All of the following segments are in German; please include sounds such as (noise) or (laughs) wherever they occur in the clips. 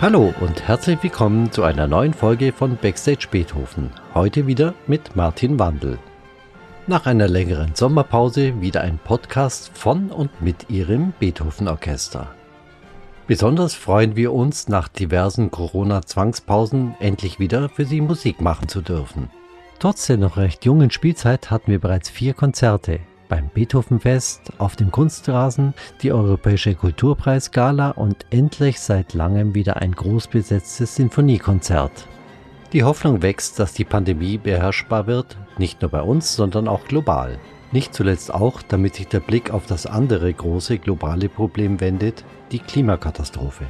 Hallo und herzlich willkommen zu einer neuen Folge von Backstage Beethoven. Heute wieder mit Martin Wandel. Nach einer längeren Sommerpause wieder ein Podcast von und mit Ihrem Beethoven Orchester. Besonders freuen wir uns, nach diversen Corona-Zwangspausen endlich wieder für Sie Musik machen zu dürfen. Trotz der noch recht jungen Spielzeit hatten wir bereits vier Konzerte, beim Beethovenfest, auf dem Kunstrasen, die Europäische Kulturpreisgala und endlich seit langem wieder ein großbesetztes Sinfoniekonzert. Die Hoffnung wächst, dass die Pandemie beherrschbar wird, nicht nur bei uns, sondern auch global. Nicht zuletzt auch, damit sich der Blick auf das andere große globale Problem wendet, die Klimakatastrophe.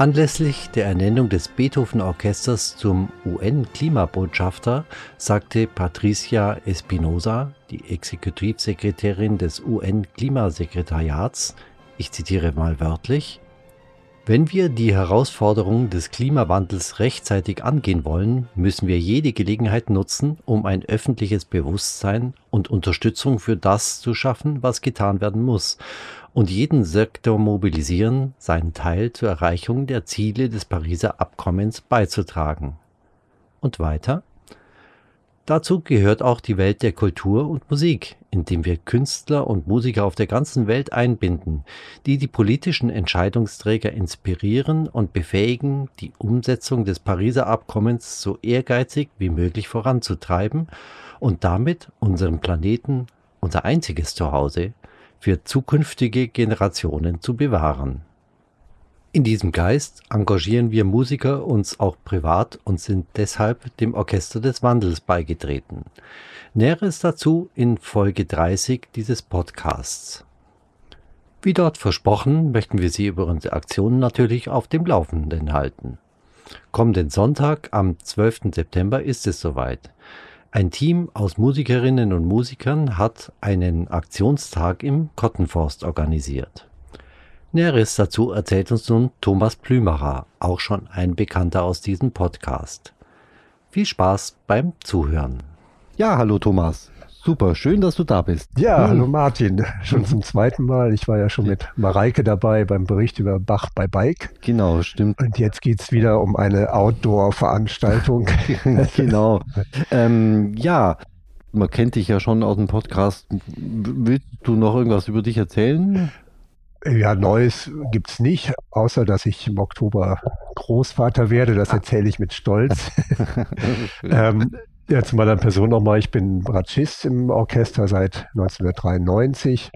Anlässlich der Ernennung des Beethoven-Orchesters zum UN-Klimabotschafter sagte Patricia Espinosa, die Exekutivsekretärin des UN-Klimasekretariats, ich zitiere mal wörtlich, wenn wir die Herausforderungen des Klimawandels rechtzeitig angehen wollen, müssen wir jede Gelegenheit nutzen, um ein öffentliches Bewusstsein und Unterstützung für das zu schaffen, was getan werden muss, und jeden Sektor mobilisieren, seinen Teil zur Erreichung der Ziele des Pariser Abkommens beizutragen. Und weiter? Dazu gehört auch die Welt der Kultur und Musik, indem wir Künstler und Musiker auf der ganzen Welt einbinden, die die politischen Entscheidungsträger inspirieren und befähigen, die Umsetzung des Pariser Abkommens so ehrgeizig wie möglich voranzutreiben und damit unseren Planeten, unser einziges Zuhause, für zukünftige Generationen zu bewahren. In diesem Geist engagieren wir Musiker uns auch privat und sind deshalb dem Orchester des Wandels beigetreten. Näheres dazu in Folge 30 dieses Podcasts. Wie dort versprochen, möchten wir Sie über unsere Aktionen natürlich auf dem Laufenden halten. Kommenden Sonntag am 12. September ist es soweit. Ein Team aus Musikerinnen und Musikern hat einen Aktionstag im Kottenforst organisiert. Näheres dazu erzählt uns nun Thomas Plümerer, auch schon ein Bekannter aus diesem Podcast. Viel Spaß beim Zuhören. Ja, hallo Thomas. Super, schön, dass du da bist. Ja, hm. hallo Martin. (laughs) Schon zum zweiten Mal. Ich war ja schon mit Mareike dabei beim Bericht über Bach bei Bike. Genau, stimmt. Und jetzt geht es wieder um eine Outdoor-Veranstaltung. (laughs) (laughs) genau. ähm, ja, man kennt dich ja schon aus dem Podcast. Willst du noch irgendwas über dich erzählen? Ja, Neues gibt es nicht, außer dass ich im Oktober Großvater werde. Das erzähle ich mit Stolz. ähm, ja, zu meiner Person nochmal. Ich bin Bratschist im Orchester seit 1993.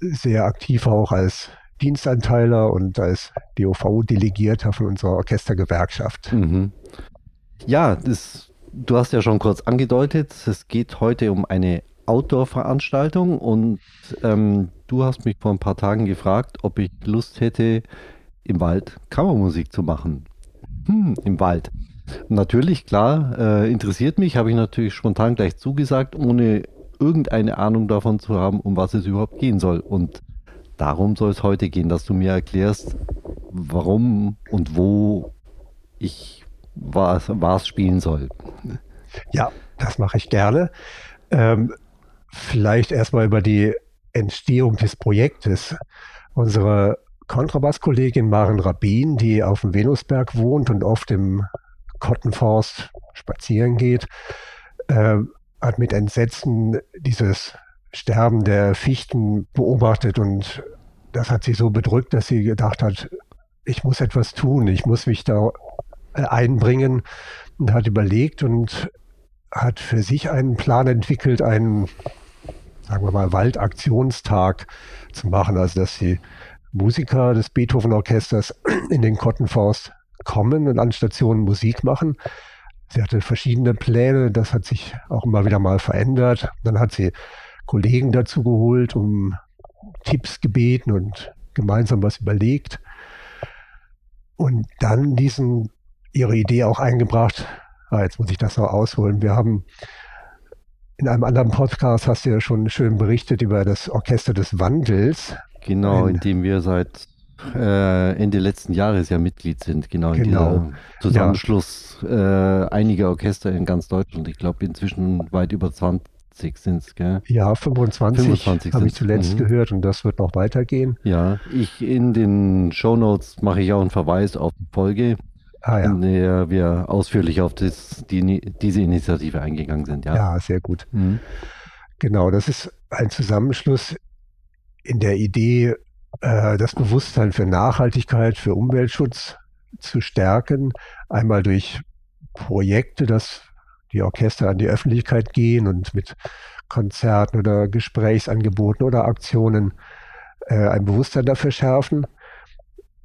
Sehr aktiv auch als Dienstanteiler und als DOV-Delegierter von unserer Orchestergewerkschaft. Mhm. Ja, das, du hast ja schon kurz angedeutet, es geht heute um eine Outdoor-Veranstaltung und ähm, du hast mich vor ein paar Tagen gefragt, ob ich Lust hätte, im Wald Kammermusik zu machen. Hm, im Wald. Natürlich, klar, äh, interessiert mich, habe ich natürlich spontan gleich zugesagt, ohne irgendeine Ahnung davon zu haben, um was es überhaupt gehen soll. Und darum soll es heute gehen, dass du mir erklärst, warum und wo ich was, was spielen soll. Ja, das mache ich gerne. Ähm, vielleicht erstmal über die Entstehung des Projektes. Unsere Kontrabasskollegin Maren Rabin, die auf dem Venusberg wohnt und oft im Kottenforst spazieren geht, äh, hat mit Entsetzen dieses Sterben der Fichten beobachtet und das hat sie so bedrückt, dass sie gedacht hat, ich muss etwas tun, ich muss mich da äh, einbringen und hat überlegt und hat für sich einen Plan entwickelt, einen, sagen wir mal, Waldaktionstag zu machen, also dass die Musiker des Beethoven-Orchesters in den Kottenforst kommen und an Stationen Musik machen. Sie hatte verschiedene Pläne, das hat sich auch immer wieder mal verändert. Dann hat sie Kollegen dazu geholt, um Tipps gebeten und gemeinsam was überlegt. Und dann diesen, ihre Idee auch eingebracht. Ah, jetzt muss ich das noch ausholen. Wir haben in einem anderen Podcast hast du ja schon schön berichtet über das Orchester des Wandels. Genau, in dem wir seit äh, Ende letzten Jahres ja Mitglied sind, genau, in genau. Zusammenschluss ja. äh, einiger Orchester in ganz Deutschland. Ich glaube inzwischen weit über 20, 85 sind es, gell? Ja, 25, 25 habe ich zuletzt mhm. gehört und das wird noch weitergehen. Ja, ich in den Show Notes mache ich auch einen Verweis auf die Folge, ah, ja. in der wir ausführlich auf das, die, diese Initiative eingegangen sind. Ja, ja sehr gut. Mhm. Genau, das ist ein Zusammenschluss in der Idee, das Bewusstsein für Nachhaltigkeit, für Umweltschutz zu stärken. Einmal durch Projekte, dass die Orchester an die Öffentlichkeit gehen und mit Konzerten oder Gesprächsangeboten oder Aktionen äh, ein Bewusstsein dafür schärfen.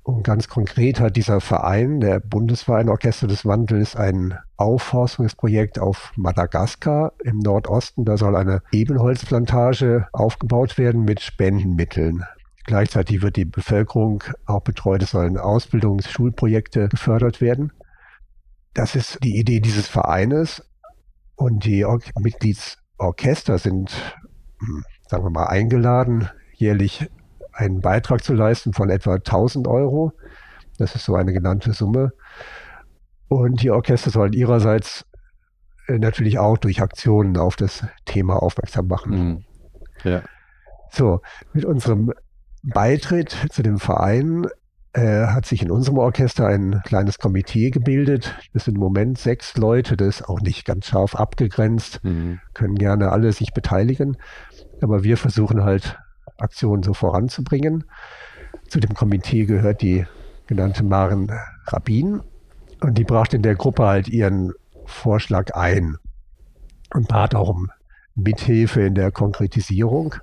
Und ganz konkret hat dieser Verein, der Bundesverein Orchester des Wandels, ein Aufforstungsprojekt auf Madagaskar im Nordosten. Da soll eine Ebenholzplantage aufgebaut werden mit Spendenmitteln. Gleichzeitig wird die Bevölkerung auch betreut. Es sollen Ausbildungs-, Schulprojekte gefördert werden. Das ist die Idee dieses Vereines. Und die Or Mitgliedsorchester sind, hm, sagen wir mal, eingeladen, jährlich einen Beitrag zu leisten von etwa 1000 Euro. Das ist so eine genannte Summe. Und die Orchester sollen ihrerseits äh, natürlich auch durch Aktionen auf das Thema aufmerksam machen. Mhm. Ja. So, mit unserem Beitritt zu dem Verein äh, hat sich in unserem Orchester ein kleines Komitee gebildet. Das sind im Moment sechs Leute, das ist auch nicht ganz scharf abgegrenzt, mhm. können gerne alle sich beteiligen. Aber wir versuchen halt Aktionen so voranzubringen. Zu dem Komitee gehört die genannte Maren Rabin und die brachte in der Gruppe halt ihren Vorschlag ein und bat auch um Mithilfe in der Konkretisierung.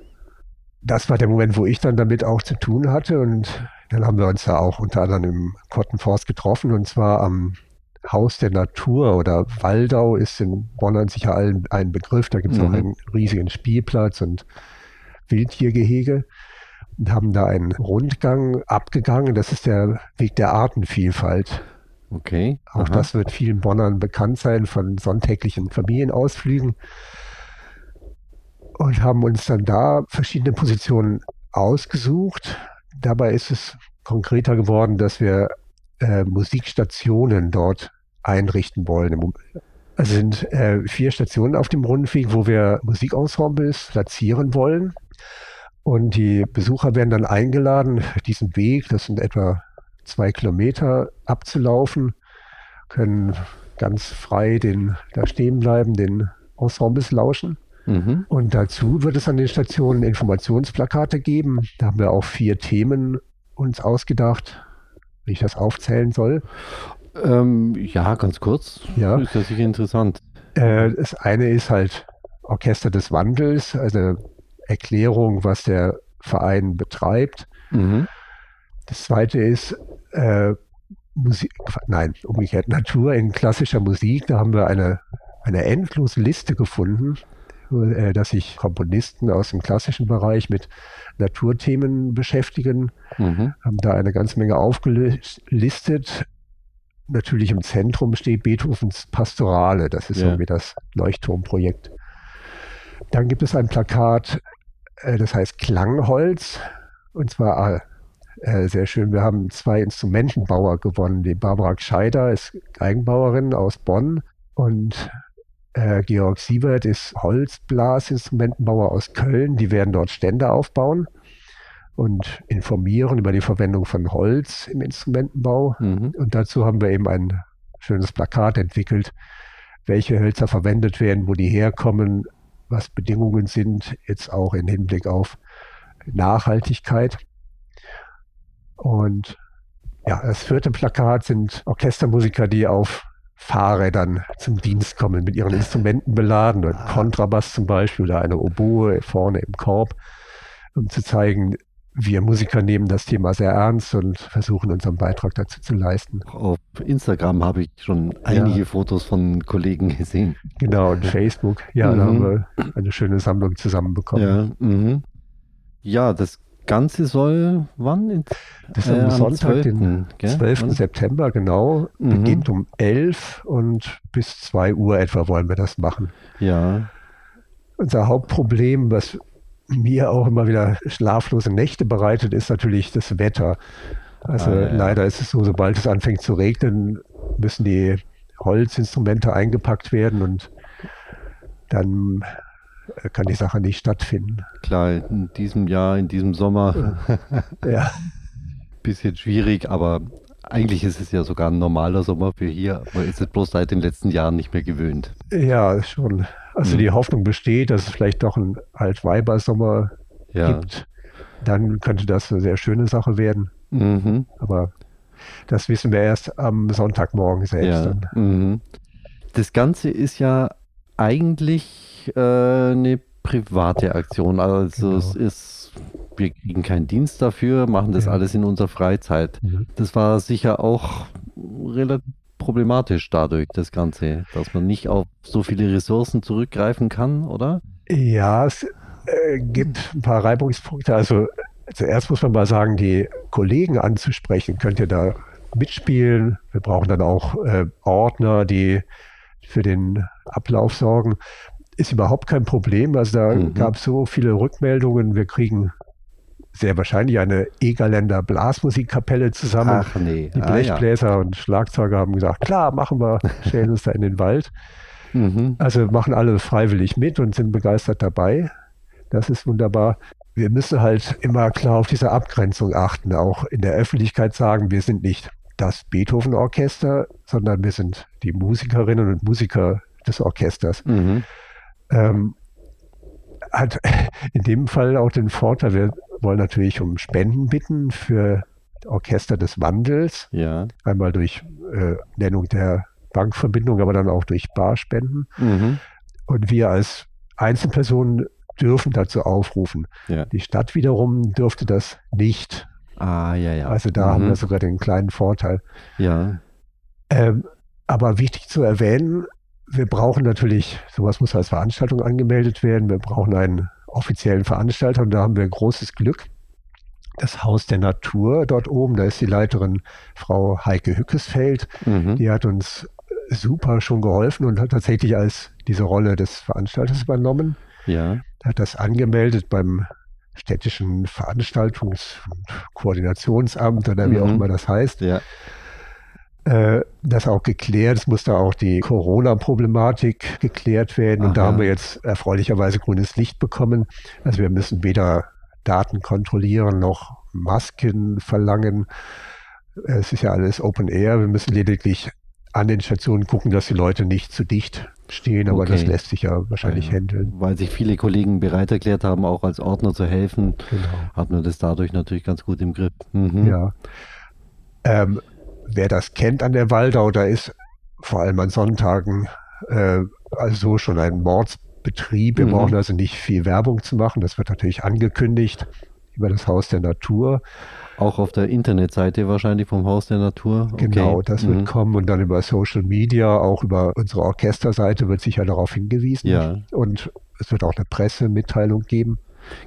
Das war der Moment, wo ich dann damit auch zu tun hatte und dann haben wir uns da auch unter anderem im Kottenforst getroffen und zwar am Haus der Natur oder Waldau ist in Bonn an sich allen ein Begriff. Da gibt es mhm. auch einen riesigen Spielplatz und Wildtiergehege und haben da einen Rundgang abgegangen. Das ist der Weg der Artenvielfalt. Okay. Auch Aha. das wird vielen Bonnern bekannt sein von sonntäglichen Familienausflügen. Und haben uns dann da verschiedene Positionen ausgesucht. Dabei ist es konkreter geworden, dass wir äh, Musikstationen dort einrichten wollen. Also sind äh, vier Stationen auf dem Rundweg, wo wir Musikensembles platzieren wollen. Und die Besucher werden dann eingeladen, diesen Weg, das sind etwa zwei Kilometer, abzulaufen, können ganz frei den, da stehen bleiben, den Ensembles lauschen. Mhm. Und dazu wird es an den Stationen Informationsplakate geben. Da haben wir auch vier Themen uns ausgedacht, wie ich das aufzählen soll. Ähm, ja, ganz kurz. Ja. Ist ja sicher interessant. Äh, das eine ist halt Orchester des Wandels, also Erklärung, was der Verein betreibt. Mhm. Das zweite ist äh, Musik, nein, umgekehrt, Natur in klassischer Musik. Da haben wir eine, eine endlose Liste gefunden, dass sich Komponisten aus dem klassischen Bereich mit Naturthemen beschäftigen. Mhm. Haben da eine ganze Menge aufgelistet. Natürlich im Zentrum steht Beethovens Pastorale. Das ist ja. irgendwie das Leuchtturmprojekt. Dann gibt es ein Plakat äh, das heißt Klangholz. Und zwar äh, sehr schön. Wir haben zwei Instrumentenbauer gewonnen. Die Barbara Gscheider ist Geigenbauerin aus Bonn und äh, Georg Siebert ist Holzblasinstrumentenbauer aus Köln. Die werden dort Stände aufbauen und informieren über die Verwendung von Holz im Instrumentenbau. Mhm. Und dazu haben wir eben ein schönes Plakat entwickelt, welche Hölzer verwendet werden, wo die herkommen, was Bedingungen sind, jetzt auch im Hinblick auf Nachhaltigkeit. Und ja, das vierte Plakat sind Orchestermusiker, die auf Fahrrädern zum Dienst kommen, mit ihren Instrumenten beladen, ein ah. Kontrabass zum Beispiel oder eine Oboe vorne im Korb, um zu zeigen, wir Musiker nehmen das Thema sehr ernst und versuchen unseren Beitrag dazu zu leisten. Auf Instagram habe ich schon einige ja. Fotos von Kollegen gesehen. Genau, und (laughs) Facebook. Ja, mhm. da haben wir eine schöne Sammlung zusammenbekommen. Ja, mhm. ja das Ganze soll wann? Das ist äh, am Sonntag, 12. den 12. Gell? September, genau. Mhm. Beginnt um 11 und bis 2 Uhr etwa wollen wir das machen. Ja. Unser Hauptproblem, was mir auch immer wieder schlaflose Nächte bereitet, ist natürlich das Wetter. Also ah, ja, leider ist es so, sobald es anfängt zu regnen, müssen die Holzinstrumente eingepackt werden und dann kann die Sache nicht stattfinden. Klar, in diesem Jahr, in diesem Sommer, (laughs) ja. bisschen schwierig, aber eigentlich ist es ja sogar ein normaler Sommer für hier. Man ist es bloß seit den letzten Jahren nicht mehr gewöhnt. Ja, schon. Also mhm. die Hoffnung besteht, dass es vielleicht doch ein Altweiber-Sommer ja. gibt. Dann könnte das eine sehr schöne Sache werden. Mhm. Aber das wissen wir erst am Sonntagmorgen selbst. Ja. Mhm. Das Ganze ist ja eigentlich äh, eine private Aktion. Also genau. es ist, wir kriegen keinen Dienst dafür, machen das ja. alles in unserer Freizeit. Mhm. Das war sicher auch relativ problematisch dadurch, das Ganze, dass man nicht auf so viele Ressourcen zurückgreifen kann, oder? Ja, es äh, gibt ein paar Reibungspunkte. Also zuerst muss man mal sagen, die Kollegen anzusprechen, könnt ihr da mitspielen. Wir brauchen dann auch äh, Ordner, die für den Ablauf sorgen. Ist überhaupt kein Problem. Also da mhm. gab es so viele Rückmeldungen. Wir kriegen sehr wahrscheinlich eine Egerländer Blasmusikkapelle zusammen. Ach nee. Die Blechbläser ah, ja. und Schlagzeuger haben gesagt, klar, machen wir, (laughs) stellen uns da in den Wald. Mhm. Also machen alle freiwillig mit und sind begeistert dabei. Das ist wunderbar. Wir müssen halt immer klar auf diese Abgrenzung achten, auch in der Öffentlichkeit sagen, wir sind nicht das Beethoven-Orchester, sondern wir sind die Musikerinnen und Musiker des Orchesters. Mhm. Ähm, hat (laughs) in dem Fall auch den Vorteil, wir wollen natürlich um Spenden bitten für Orchester des Wandels. Ja. Einmal durch äh, Nennung der Bankverbindung, aber dann auch durch Barspenden. Mhm. Und wir als Einzelpersonen dürfen dazu aufrufen. Ja. Die Stadt wiederum dürfte das nicht. Ah, ja, ja. Also da mhm. haben wir sogar den kleinen Vorteil. Ja. Ähm, aber wichtig zu erwähnen, wir brauchen natürlich, sowas muss als Veranstaltung angemeldet werden. Wir brauchen einen offiziellen Veranstalter und da haben wir großes Glück. Das Haus der Natur dort oben, da ist die Leiterin Frau Heike Hückesfeld. Mhm. Die hat uns super schon geholfen und hat tatsächlich als diese Rolle des Veranstalters übernommen. Ja. Hat das angemeldet beim städtischen Veranstaltungs- und Koordinationsamt oder wie mhm. auch immer das heißt. Ja. Äh, das auch geklärt. Es musste auch die Corona-Problematik geklärt werden. Aha. Und da haben wir jetzt erfreulicherweise grünes Licht bekommen. Also wir müssen weder Daten kontrollieren noch Masken verlangen. Es ist ja alles Open Air. Wir müssen lediglich an den Stationen gucken, dass die Leute nicht zu dicht stehen, aber okay. das lässt sich ja wahrscheinlich ja, handeln. Weil sich viele Kollegen bereit erklärt haben, auch als Ordner zu helfen, genau. hat man das dadurch natürlich ganz gut im Griff. Mhm. Ja. Ähm, wer das kennt an der Waldau, da ist vor allem an Sonntagen äh, also schon ein Mordsbetrieb. Wir mhm. brauchen also nicht viel Werbung zu machen. Das wird natürlich angekündigt über das Haus der Natur. Auch auf der Internetseite wahrscheinlich vom Haus der Natur. Okay. Genau, das mhm. wird kommen und dann über Social Media, auch über unsere Orchesterseite wird sicher darauf hingewiesen. Ja. Und es wird auch eine Pressemitteilung geben.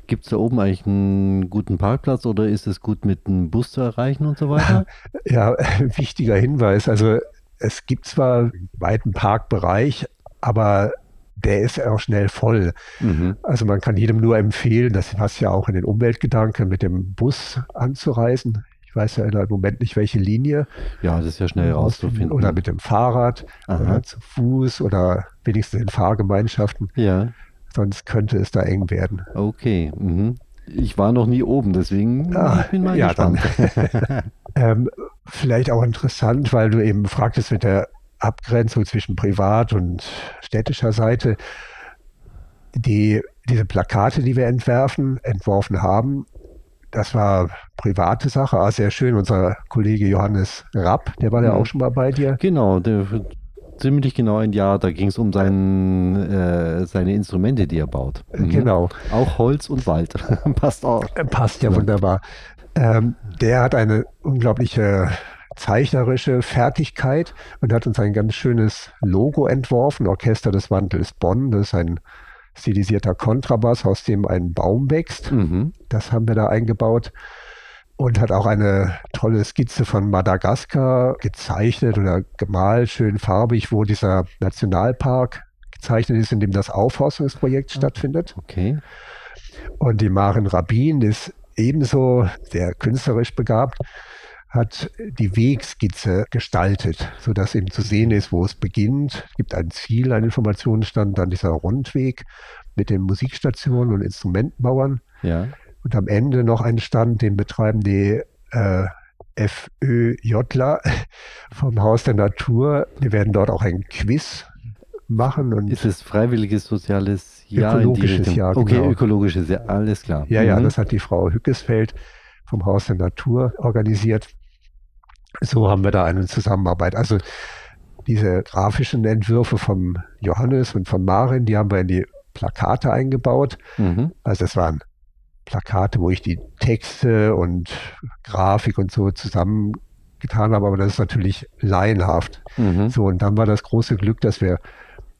Gibt es da oben eigentlich einen guten Parkplatz oder ist es gut mit einem Bus zu erreichen und so weiter? (laughs) Ja, (laughs) wichtiger Hinweis. Also es gibt zwar einen weiten Parkbereich, aber der ist auch schnell voll. Mhm. Also man kann jedem nur empfehlen, das passt ja auch in den Umweltgedanken, mit dem Bus anzureisen. Ich weiß ja im Moment nicht, welche Linie. Ja, das ist ja schnell rauszufinden. Oder mit dem Fahrrad Aha. oder zu Fuß oder wenigstens in Fahrgemeinschaften. Ja. Sonst könnte es da eng werden. Okay. Mhm. Ich war noch nie oben, deswegen ah, ich bin mal ja, gespannt. (laughs) (laughs) ähm, vielleicht auch interessant, weil du eben fragtest mit der Abgrenzung zwischen privat und städtischer Seite. Die, diese Plakate, die wir entwerfen, entworfen haben, das war private Sache, ah, sehr schön. Unser Kollege Johannes Rapp, der war ja mhm. auch schon mal bei dir. Genau, der, ziemlich genau ein Jahr. Da ging es um sein, äh, seine Instrumente, die er baut. Mhm. Genau. Auch Holz und Wald. (laughs) Passt auch. Äh, passt ja, ja. wunderbar. Ähm, der hat eine unglaubliche zeichnerische Fertigkeit und hat uns ein ganz schönes Logo entworfen, Orchester des Wandels Bonn. Das ist ein stilisierter Kontrabass, aus dem ein Baum wächst. Mhm. Das haben wir da eingebaut und hat auch eine tolle Skizze von Madagaskar gezeichnet oder gemalt, schön farbig, wo dieser Nationalpark gezeichnet ist, in dem das Aufforstungsprojekt ah, stattfindet. Okay. Und die Maren Rabin ist ebenso sehr künstlerisch begabt, hat die Wegskizze gestaltet, sodass eben zu sehen ist, wo es beginnt. Es gibt ein Ziel, ein Informationsstand, dann dieser Rundweg mit den Musikstationen und Instrumentenbauern. Ja. Und am Ende noch einen Stand, den betreiben die äh, FÖJler (laughs) vom Haus der Natur. Wir werden dort auch ein Quiz machen. Und ist es freiwilliges soziales Jahr? Ökologisches Jahr, Okay, genau. ökologisches Jahr, alles klar. Ja, mhm. ja, das hat die Frau Hückesfeld vom Haus der Natur organisiert. So haben wir da eine Zusammenarbeit. Also diese grafischen Entwürfe vom Johannes und von Marin, die haben wir in die Plakate eingebaut. Mhm. Also es waren Plakate, wo ich die Texte und Grafik und so zusammengetan habe, aber das ist natürlich laienhaft. Mhm. So, und dann war das große Glück, dass wir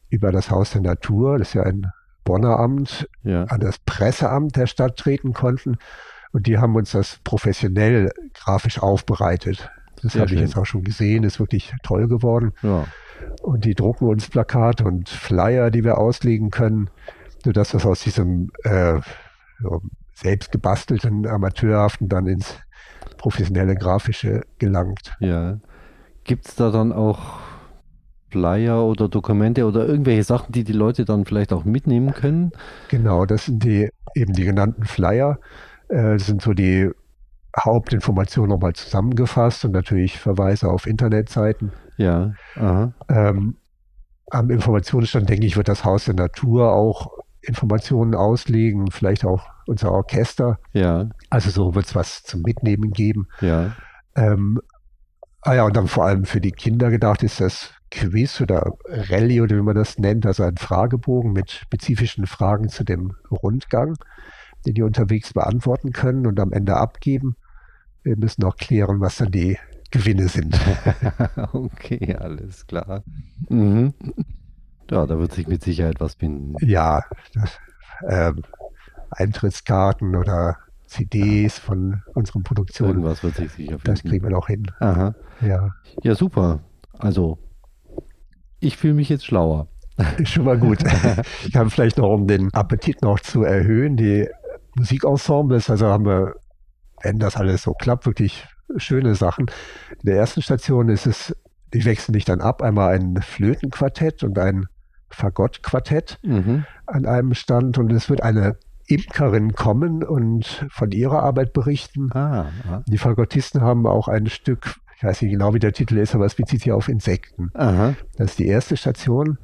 über das Haus der Natur, das ist ja ein Bonner Amt, ja. an das Presseamt der Stadt treten konnten. Und die haben uns das professionell grafisch aufbereitet. Das habe ich jetzt auch schon gesehen, ist wirklich toll geworden. Ja. Und die drucken uns Plakate und Flyer, die wir auslegen können, sodass das aus diesem äh, selbst gebastelten, amateurhaften dann ins professionelle Grafische gelangt. Ja. Gibt es da dann auch Flyer oder Dokumente oder irgendwelche Sachen, die die Leute dann vielleicht auch mitnehmen können? Genau, das sind die eben die genannten Flyer. Äh, das sind so die Hauptinformationen nochmal zusammengefasst und natürlich Verweise auf Internetseiten. Ja. Ähm, am Informationsstand, denke ich, wird das Haus der Natur auch Informationen auslegen, vielleicht auch unser Orchester. Ja. Also so wird es was zum Mitnehmen geben. Ja. Ähm, ah ja, und dann vor allem für die Kinder gedacht ist das Quiz oder Rallye oder wie man das nennt, also ein Fragebogen mit spezifischen Fragen zu dem Rundgang, den die unterwegs beantworten können und am Ende abgeben. Wir müssen noch klären, was dann die Gewinne sind. (laughs) okay, alles klar. Mhm. Ja, da wird sich mit Sicherheit was finden. Ja, das, ähm, Eintrittskarten oder CDs von unseren Produktionen. Irgendwas wird sich sicher finden. Das kriegen wir noch hin. Aha. Ja. Ja, super. Also, ich fühle mich jetzt schlauer. Schon mal gut. (laughs) ich habe vielleicht noch, um den Appetit noch zu erhöhen, die Musikensembles, also haben wir wenn das alles so klappt, wirklich schöne Sachen. In der ersten Station ist es, die wechseln dich dann ab, einmal ein Flötenquartett und ein Fagottquartett mhm. an einem Stand und es wird eine Imkerin kommen und von ihrer Arbeit berichten. Ah, ah. Die Fagottisten haben auch ein Stück, ich weiß nicht genau, wie der Titel ist, aber es bezieht sich auf Insekten. Aha. Das ist die erste Station.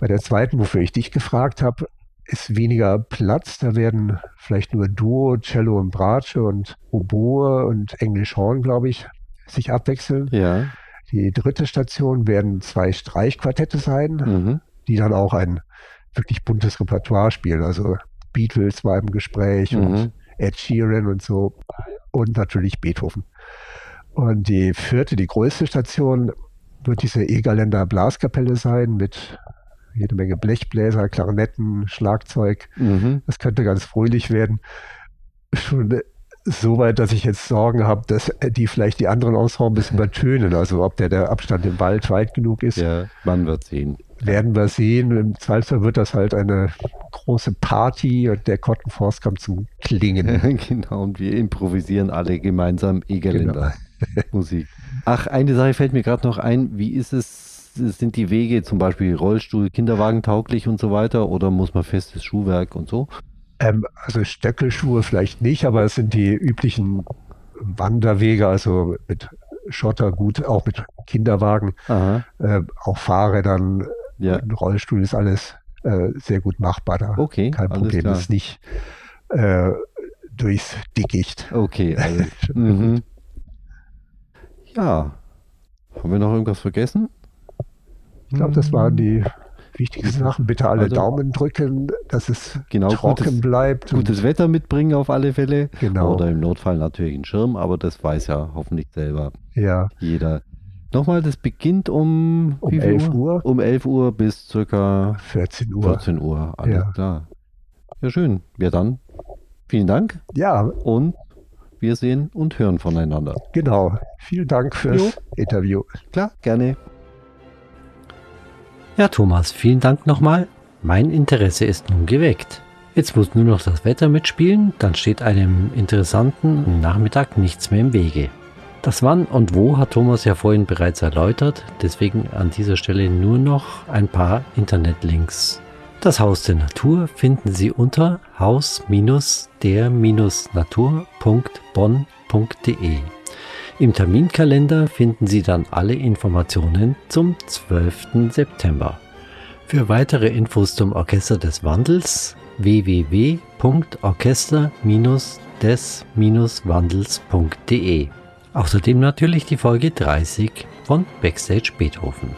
Bei der zweiten, wofür ich dich gefragt habe, ist weniger Platz. Da werden vielleicht nur Duo, Cello und Bratsche und Oboe und Englisch Horn, glaube ich, sich abwechseln. Ja. Die dritte Station werden zwei Streichquartette sein, mhm. Die dann auch ein wirklich buntes Repertoire spielen. Also Beatles war im Gespräch mhm. und Ed Sheeran und so und natürlich Beethoven. Und die vierte, die größte Station wird diese Egerländer Blaskapelle sein mit jede Menge Blechbläser, Klarinetten, Schlagzeug. Mhm. Das könnte ganz fröhlich werden. Schon so weit, dass ich jetzt Sorgen habe, dass die vielleicht die anderen Ensembles übertönen. Also ob der, der Abstand im Wald weit genug ist. Ja, man wird sehen. Werden wir sehen. Im Zweifelsfall wird das halt eine große Party und der Kottenforst kommt zum Klingen. (laughs) genau, und wir improvisieren alle gemeinsam Egerländer genau. (laughs) Musik. Ach, eine Sache fällt mir gerade noch ein. Wie ist es sind die Wege zum Beispiel Rollstuhl, Kinderwagen tauglich und so weiter oder muss man festes Schuhwerk und so? Ähm, also Stöckelschuhe vielleicht nicht, aber es sind die üblichen Wanderwege, also mit Schotter gut, auch mit Kinderwagen, äh, auch Fahrrädern, ja. Rollstuhl ist alles äh, sehr gut machbar da. Okay, kein Problem, das ist nicht äh, durchs Dickicht. Okay, (laughs) also, mhm. ja. Haben wir noch irgendwas vergessen? Ich glaube, das waren die wichtigsten Sachen. Bitte alle also, Daumen drücken, dass es genau, trocken gutes, bleibt. Gutes Wetter mitbringen auf alle Fälle. Genau. Oder im Notfall natürlich einen Schirm, aber das weiß ja hoffentlich selber ja. jeder. Nochmal, das beginnt um, um 11 Uhr? Uhr? Um 11 Uhr bis circa 14 Uhr. 14 Uhr, alles ja. klar. Ja, schön. Ja, dann vielen Dank. Ja. Und wir sehen und hören voneinander. Genau. Vielen Dank fürs jo. Interview. Klar, gerne. Ja, Thomas, vielen Dank nochmal. Mein Interesse ist nun geweckt. Jetzt muss nur noch das Wetter mitspielen, dann steht einem interessanten Nachmittag nichts mehr im Wege. Das Wann und Wo hat Thomas ja vorhin bereits erläutert, deswegen an dieser Stelle nur noch ein paar Internetlinks. Das Haus der Natur finden Sie unter haus-der-natur.bonn.de. Im Terminkalender finden Sie dann alle Informationen zum 12. September. Für weitere Infos zum Orchester des Wandels www.orchester-des-wandels.de. Außerdem natürlich die Folge 30 von Backstage Beethoven.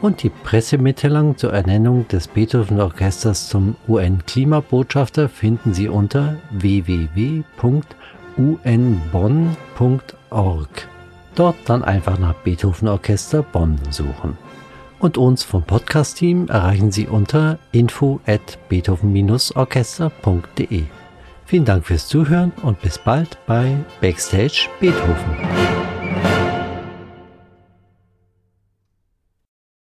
Und die Pressemitteilung zur Ernennung des Beethoven Orchesters zum UN-Klimabotschafter finden Sie unter www.unbonn.org. Dort dann einfach nach Beethoven Orchester Bonn suchen und uns vom Podcast-Team erreichen Sie unter info at beethoven-orchester.de. Vielen Dank fürs Zuhören und bis bald bei Backstage Beethoven.